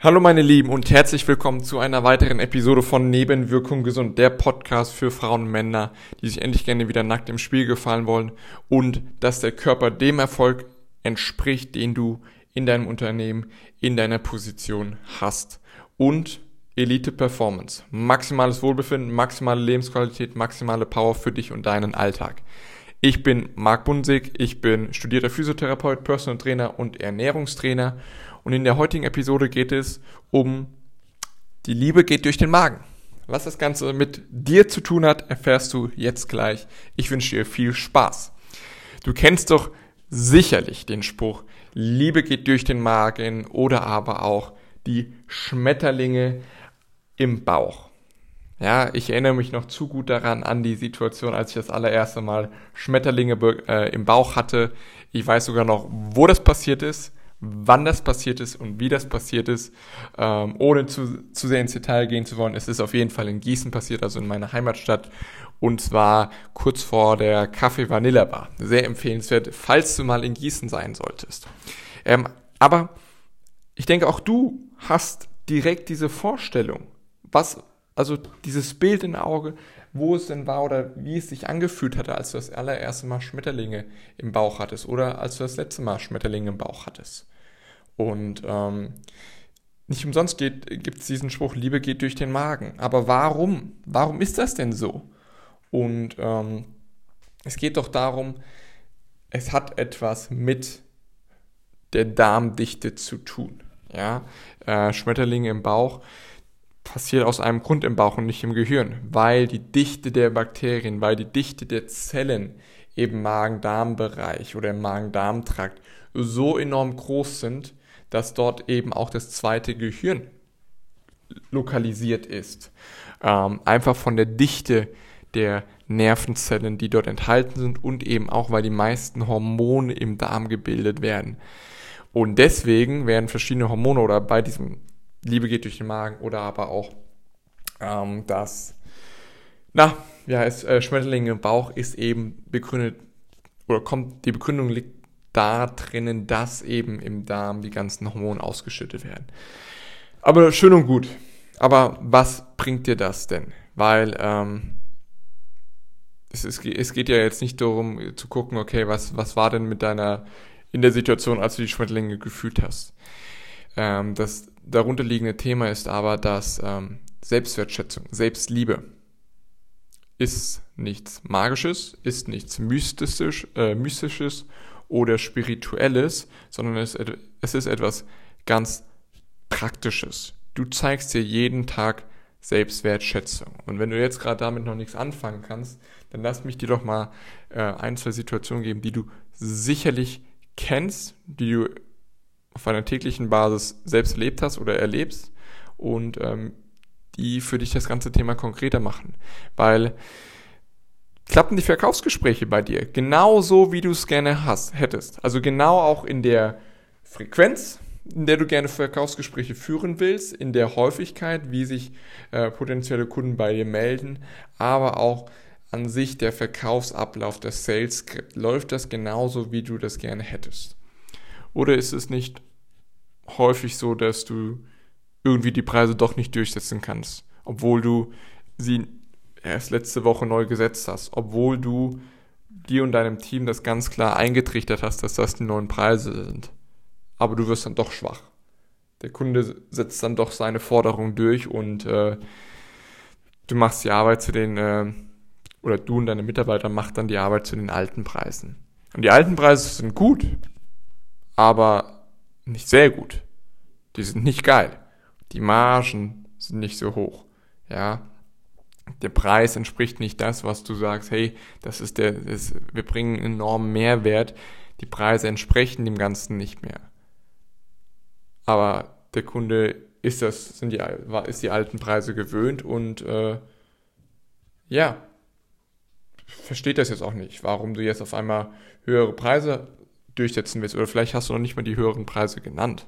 Hallo meine Lieben und herzlich willkommen zu einer weiteren Episode von Nebenwirkung gesund, der Podcast für Frauen und Männer, die sich endlich gerne wieder nackt im Spiel gefallen wollen und dass der Körper dem Erfolg entspricht, den du in deinem Unternehmen, in deiner Position hast. Und Elite Performance, maximales Wohlbefinden, maximale Lebensqualität, maximale Power für dich und deinen Alltag. Ich bin Marc Bunsig, ich bin studierter Physiotherapeut, Personal Trainer und Ernährungstrainer und in der heutigen Episode geht es um die Liebe geht durch den Magen. Was das Ganze mit dir zu tun hat, erfährst du jetzt gleich. Ich wünsche dir viel Spaß. Du kennst doch sicherlich den Spruch, Liebe geht durch den Magen oder aber auch die Schmetterlinge im Bauch. Ja, ich erinnere mich noch zu gut daran an die Situation, als ich das allererste Mal Schmetterlinge äh, im Bauch hatte. Ich weiß sogar noch, wo das passiert ist wann das passiert ist und wie das passiert ist, ähm, ohne zu, zu sehr ins Detail gehen zu wollen. Es ist auf jeden Fall in Gießen passiert, also in meiner Heimatstadt. Und zwar kurz vor der Kaffee Vanilla Bar. Sehr empfehlenswert, falls du mal in Gießen sein solltest. Ähm, aber ich denke, auch du hast direkt diese Vorstellung, was, also dieses Bild im Auge, wo es denn war oder wie es sich angefühlt hatte, als du das allererste Mal Schmetterlinge im Bauch hattest oder als du das letzte Mal Schmetterlinge im Bauch hattest. Und ähm, nicht umsonst gibt es diesen Spruch, Liebe geht durch den Magen. Aber warum? Warum ist das denn so? Und ähm, es geht doch darum, es hat etwas mit der Darmdichte zu tun. Ja, äh, Schmetterlinge im Bauch passiert aus einem Grund im Bauch und nicht im Gehirn, weil die Dichte der Bakterien, weil die Dichte der Zellen im Magen-Darm-Bereich oder im Magen-Darm-Trakt so enorm groß sind, dass dort eben auch das zweite Gehirn lokalisiert ist. Ähm, einfach von der Dichte der Nervenzellen, die dort enthalten sind und eben auch, weil die meisten Hormone im Darm gebildet werden. Und deswegen werden verschiedene Hormone oder bei diesem Liebe geht durch den Magen oder aber auch ähm, das, na, ja, es, äh, Schmetterling im Bauch ist eben begründet oder kommt, die Begründung liegt da drinnen, dass eben im Darm die ganzen Hormone ausgeschüttet werden. Aber schön und gut. Aber was bringt dir das denn? Weil ähm, es, ist, es geht ja jetzt nicht darum zu gucken, okay, was, was war denn mit deiner in der Situation, als du die Schmetterlinge gefühlt hast. Ähm, das darunterliegende Thema ist aber, dass ähm, Selbstwertschätzung, Selbstliebe ist nichts Magisches, ist nichts Mystisch, äh, Mystisches oder Spirituelles, sondern es, es ist etwas ganz Praktisches. Du zeigst dir jeden Tag Selbstwertschätzung. Und wenn du jetzt gerade damit noch nichts anfangen kannst, dann lass mich dir doch mal äh, ein, zwei Situationen geben, die du sicherlich kennst, die du auf einer täglichen Basis selbst erlebt hast oder erlebst und ähm, die für dich das ganze Thema konkreter machen. Weil klappen die Verkaufsgespräche bei dir genauso, wie du es gerne hast, hättest. Also genau auch in der Frequenz, in der du gerne Verkaufsgespräche führen willst, in der Häufigkeit, wie sich äh, potenzielle Kunden bei dir melden, aber auch an sich der Verkaufsablauf, der Sales Script. Läuft das genauso, wie du das gerne hättest? Oder ist es nicht häufig so, dass du irgendwie die Preise doch nicht durchsetzen kannst, obwohl du sie erst letzte Woche neu gesetzt hast, obwohl du dir und deinem Team das ganz klar eingetrichtert hast, dass das die neuen Preise sind. Aber du wirst dann doch schwach. Der Kunde setzt dann doch seine Forderung durch und äh, du machst die Arbeit zu den, äh, oder du und deine Mitarbeiter macht dann die Arbeit zu den alten Preisen. Und die alten Preise sind gut, aber nicht sehr gut. Die sind nicht geil. Die Margen sind nicht so hoch. Ja. Der Preis entspricht nicht das, was du sagst, hey, das ist der, das, wir bringen einen enormen Mehrwert. Die Preise entsprechen dem Ganzen nicht mehr. Aber der Kunde ist das, sind die, ist die alten Preise gewöhnt und äh, ja, versteht das jetzt auch nicht, warum du jetzt auf einmal höhere Preise durchsetzen willst. Oder vielleicht hast du noch nicht mal die höheren Preise genannt,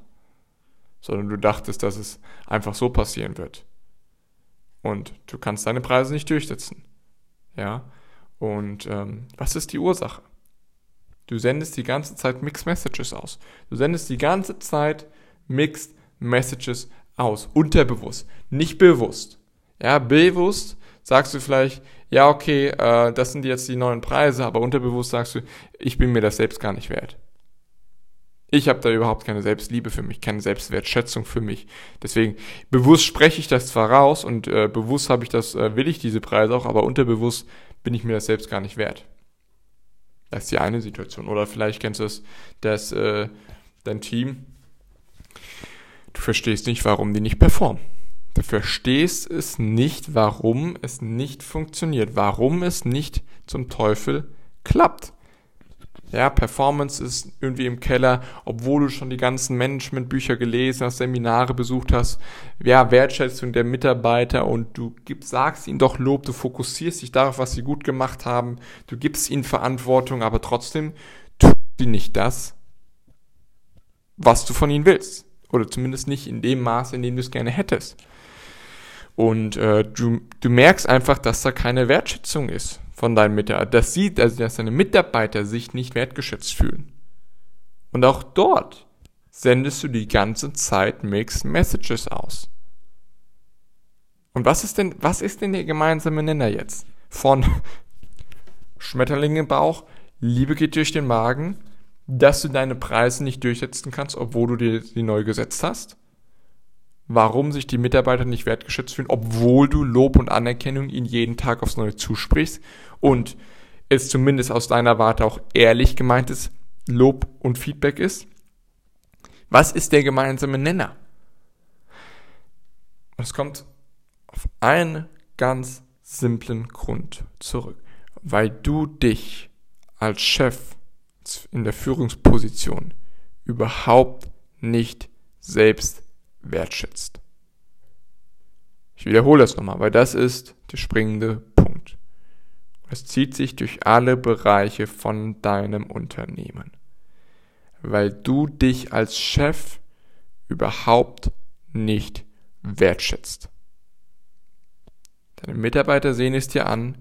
sondern du dachtest, dass es einfach so passieren wird. Und du kannst deine Preise nicht durchsetzen. Ja. Und ähm, was ist die Ursache? Du sendest die ganze Zeit Mixed Messages aus. Du sendest die ganze Zeit Mixed Messages aus, unterbewusst, nicht bewusst. Ja, bewusst sagst du vielleicht, ja, okay, äh, das sind jetzt die neuen Preise, aber unterbewusst sagst du, ich bin mir das selbst gar nicht wert. Ich habe da überhaupt keine Selbstliebe für mich, keine Selbstwertschätzung für mich. Deswegen bewusst spreche ich das zwar raus und äh, bewusst habe ich das, äh, will ich diese Preise auch, aber unterbewusst bin ich mir das selbst gar nicht wert. Das ist die eine Situation. Oder vielleicht kennst du es, dass äh, dein Team, du verstehst nicht, warum die nicht performen. Du verstehst es nicht, warum es nicht funktioniert, warum es nicht zum Teufel klappt. Ja, Performance ist irgendwie im Keller, obwohl du schon die ganzen Managementbücher gelesen hast, Seminare besucht hast. Ja, Wertschätzung der Mitarbeiter und du gibst, sagst ihnen doch Lob, du fokussierst dich darauf, was sie gut gemacht haben, du gibst ihnen Verantwortung, aber trotzdem tun sie nicht das, was du von ihnen willst. Oder zumindest nicht in dem Maße, in dem du es gerne hättest. Und äh, du, du merkst einfach, dass da keine Wertschätzung ist von deinen Mitarbeitern. Das sieht, also dass deine Mitarbeiter sich nicht wertgeschätzt fühlen. Und auch dort sendest du die ganze Zeit Mixed Messages aus. Und was ist denn, was ist denn der gemeinsame Nenner jetzt? Von Schmetterling im Bauch, Liebe geht durch den Magen, dass du deine Preise nicht durchsetzen kannst, obwohl du dir die neu gesetzt hast? Warum sich die Mitarbeiter nicht wertgeschätzt fühlen, obwohl du Lob und Anerkennung ihnen jeden Tag aufs Neue zusprichst und es zumindest aus deiner Warte auch ehrlich gemeintes Lob und Feedback ist? Was ist der gemeinsame Nenner? Und es kommt auf einen ganz simplen Grund zurück. Weil du dich als Chef in der Führungsposition überhaupt nicht selbst wertschätzt. Ich wiederhole das nochmal, weil das ist der springende Punkt. Es zieht sich durch alle Bereiche von deinem Unternehmen, weil du dich als Chef überhaupt nicht wertschätzt. Deine Mitarbeiter sehen es dir an,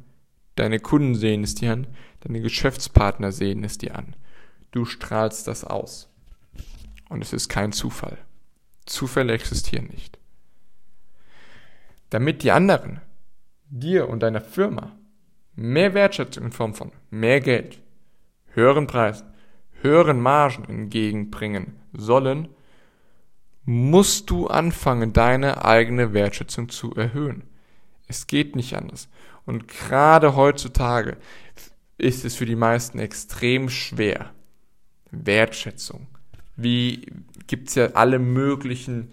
deine Kunden sehen es dir an, deine Geschäftspartner sehen es dir an. Du strahlst das aus. Und es ist kein Zufall. Zufälle existieren nicht. Damit die anderen dir und deiner Firma mehr Wertschätzung in Form von mehr Geld, höheren Preisen, höheren Margen entgegenbringen sollen, musst du anfangen, deine eigene Wertschätzung zu erhöhen. Es geht nicht anders. Und gerade heutzutage ist es für die meisten extrem schwer, Wertschätzung wie gibt's ja alle möglichen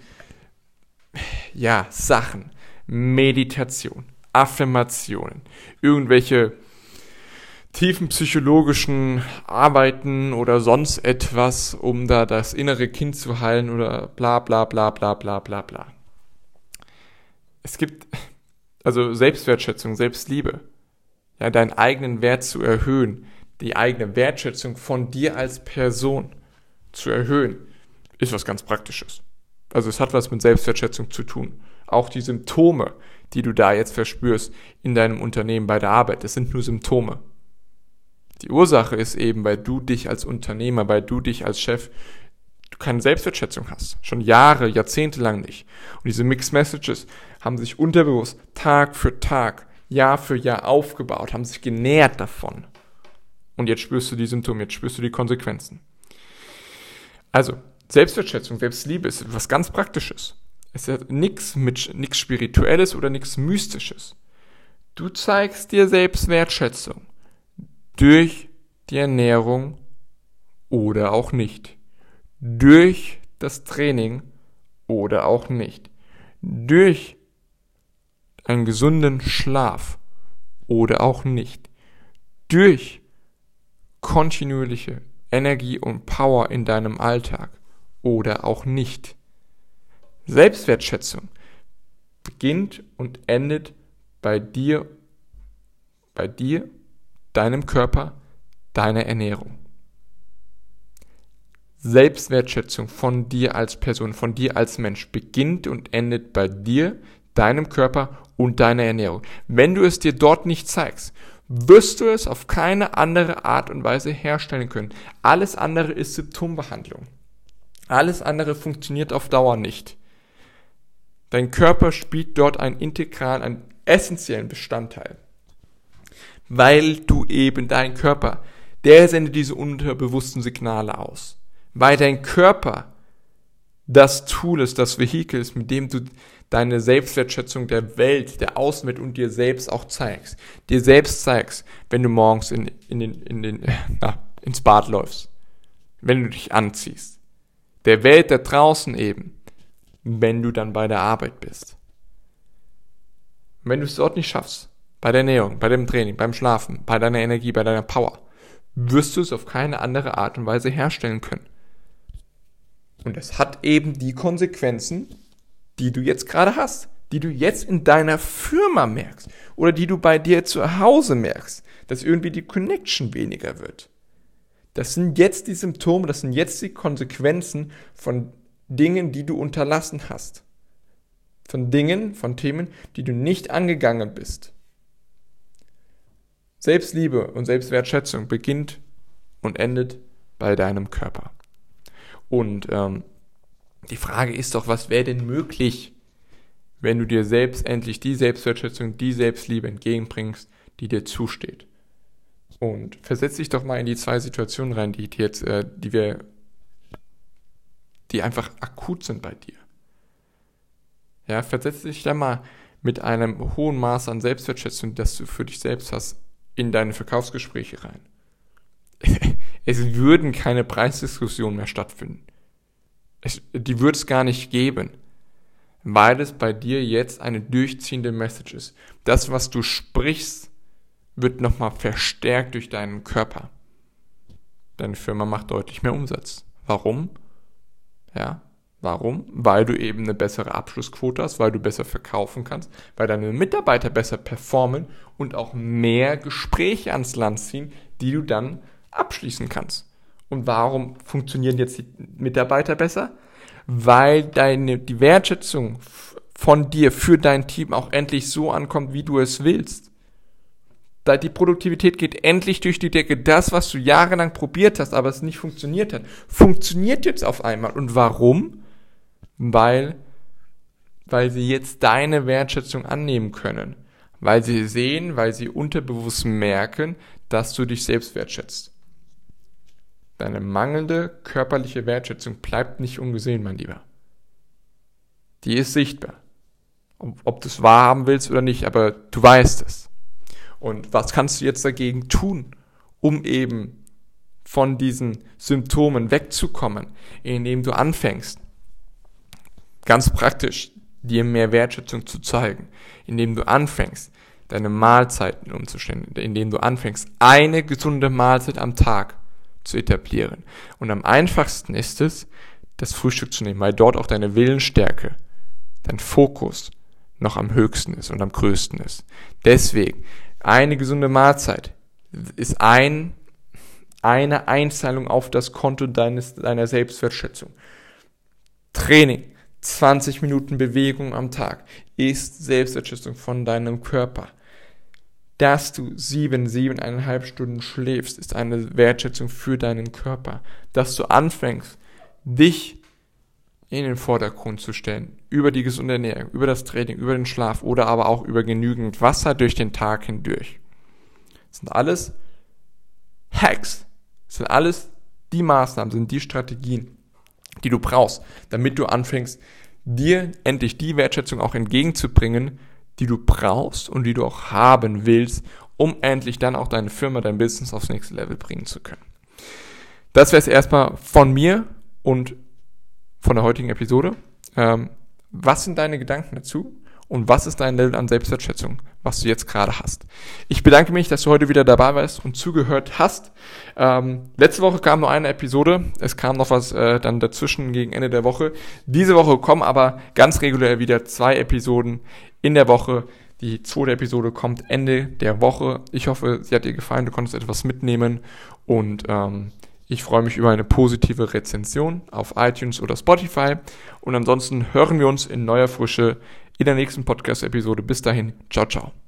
ja, Sachen. Meditation, Affirmationen, irgendwelche tiefen psychologischen Arbeiten oder sonst etwas, um da das innere Kind zu heilen oder bla bla bla bla bla bla bla. Es gibt also Selbstwertschätzung, Selbstliebe, ja, deinen eigenen Wert zu erhöhen, die eigene Wertschätzung von dir als Person zu erhöhen, ist was ganz Praktisches. Also es hat was mit Selbstwertschätzung zu tun. Auch die Symptome, die du da jetzt verspürst in deinem Unternehmen bei der Arbeit, das sind nur Symptome. Die Ursache ist eben, weil du dich als Unternehmer, weil du dich als Chef, du keine Selbstwertschätzung hast. Schon Jahre, Jahrzehnte lang nicht. Und diese Mixed Messages haben sich unterbewusst Tag für Tag, Jahr für Jahr aufgebaut, haben sich genährt davon. Und jetzt spürst du die Symptome, jetzt spürst du die Konsequenzen. Also, Selbstwertschätzung, Selbstliebe ist was ganz Praktisches. Es hat nichts mit nichts Spirituelles oder nichts Mystisches. Du zeigst dir Selbstwertschätzung durch die Ernährung oder auch nicht. Durch das Training oder auch nicht. Durch einen gesunden Schlaf oder auch nicht. Durch kontinuierliche Energie und Power in deinem Alltag oder auch nicht. Selbstwertschätzung beginnt und endet bei dir, bei dir, deinem Körper, deiner Ernährung. Selbstwertschätzung von dir als Person, von dir als Mensch beginnt und endet bei dir, deinem Körper und deiner Ernährung. Wenn du es dir dort nicht zeigst, wirst du es auf keine andere Art und Weise herstellen können. Alles andere ist Symptombehandlung. Alles andere funktioniert auf Dauer nicht. Dein Körper spielt dort einen integralen, einen essentiellen Bestandteil. Weil du eben dein Körper, der sendet diese unterbewussten Signale aus. Weil dein Körper das Tool ist, das Vehikel ist, mit dem du deine Selbstwertschätzung der Welt, der Außenwelt und dir selbst auch zeigst. Dir selbst zeigst, wenn du morgens in, in den, in den, na, ins Bad läufst. Wenn du dich anziehst. Der Welt da draußen eben, wenn du dann bei der Arbeit bist. Wenn du es dort nicht schaffst, bei der Ernährung, bei dem Training, beim Schlafen, bei deiner Energie, bei deiner Power, wirst du es auf keine andere Art und Weise herstellen können. Und es hat eben die Konsequenzen, die du jetzt gerade hast, die du jetzt in deiner Firma merkst oder die du bei dir zu Hause merkst, dass irgendwie die Connection weniger wird. Das sind jetzt die Symptome, das sind jetzt die Konsequenzen von Dingen, die du unterlassen hast. Von Dingen, von Themen, die du nicht angegangen bist. Selbstliebe und Selbstwertschätzung beginnt und endet bei deinem Körper. Und ähm, die Frage ist doch, was wäre denn möglich, wenn du dir selbst endlich die Selbstwertschätzung, die Selbstliebe entgegenbringst, die dir zusteht? Und versetz dich doch mal in die zwei Situationen rein, die jetzt, äh, die wir, die einfach akut sind bei dir. Ja, versetz dich da mal mit einem hohen Maß an Selbstwertschätzung, das du für dich selbst hast, in deine Verkaufsgespräche rein. Es würden keine Preisdiskussionen mehr stattfinden. Es, die würde es gar nicht geben, weil es bei dir jetzt eine durchziehende Message ist. Das, was du sprichst, wird nochmal verstärkt durch deinen Körper. Deine Firma macht deutlich mehr Umsatz. Warum? Ja, warum? Weil du eben eine bessere Abschlussquote hast, weil du besser verkaufen kannst, weil deine Mitarbeiter besser performen und auch mehr Gespräche ans Land ziehen, die du dann abschließen kannst. Und warum funktionieren jetzt die Mitarbeiter besser? Weil deine, die Wertschätzung von dir für dein Team auch endlich so ankommt, wie du es willst. Da die Produktivität geht endlich durch die Decke. Das, was du jahrelang probiert hast, aber es nicht funktioniert hat, funktioniert jetzt auf einmal. Und warum? Weil, weil sie jetzt deine Wertschätzung annehmen können. Weil sie sehen, weil sie unterbewusst merken, dass du dich selbst wertschätzt. Deine mangelnde körperliche Wertschätzung bleibt nicht ungesehen, mein Lieber. Die ist sichtbar. Ob, du es wahrhaben willst oder nicht, aber du weißt es. Und was kannst du jetzt dagegen tun, um eben von diesen Symptomen wegzukommen, indem du anfängst, ganz praktisch dir mehr Wertschätzung zu zeigen, indem du anfängst, deine Mahlzeiten umzustellen, indem du anfängst, eine gesunde Mahlzeit am Tag zu etablieren. Und am einfachsten ist es, das Frühstück zu nehmen, weil dort auch deine Willensstärke, dein Fokus noch am höchsten ist und am größten ist. Deswegen, eine gesunde Mahlzeit ist ein, eine Einzahlung auf das Konto deines, deiner Selbstwertschätzung. Training, 20 Minuten Bewegung am Tag ist Selbstwertschätzung von deinem Körper. Dass du sieben, siebeneinhalb Stunden schläfst, ist eine Wertschätzung für deinen Körper. Dass du anfängst, dich in den Vordergrund zu stellen, über die gesunde Ernährung, über das Training, über den Schlaf oder aber auch über genügend Wasser durch den Tag hindurch. Das sind alles Hacks. Das sind alles die Maßnahmen, sind die Strategien, die du brauchst, damit du anfängst, dir endlich die Wertschätzung auch entgegenzubringen, die du brauchst und die du auch haben willst, um endlich dann auch deine Firma, dein Business aufs nächste Level bringen zu können. Das wäre es erstmal von mir und von der heutigen Episode. Ähm, was sind deine Gedanken dazu? Und was ist dein Level an Selbstwertschätzung, was du jetzt gerade hast? Ich bedanke mich, dass du heute wieder dabei warst und zugehört hast. Ähm, letzte Woche kam nur eine Episode. Es kam noch was äh, dann dazwischen gegen Ende der Woche. Diese Woche kommen aber ganz regulär wieder zwei Episoden in der Woche. Die zweite Episode kommt Ende der Woche. Ich hoffe, sie hat dir gefallen, du konntest etwas mitnehmen und ähm, ich freue mich über eine positive Rezension auf iTunes oder Spotify. Und ansonsten hören wir uns in neuer Frische in der nächsten Podcast-Episode. Bis dahin, ciao, ciao.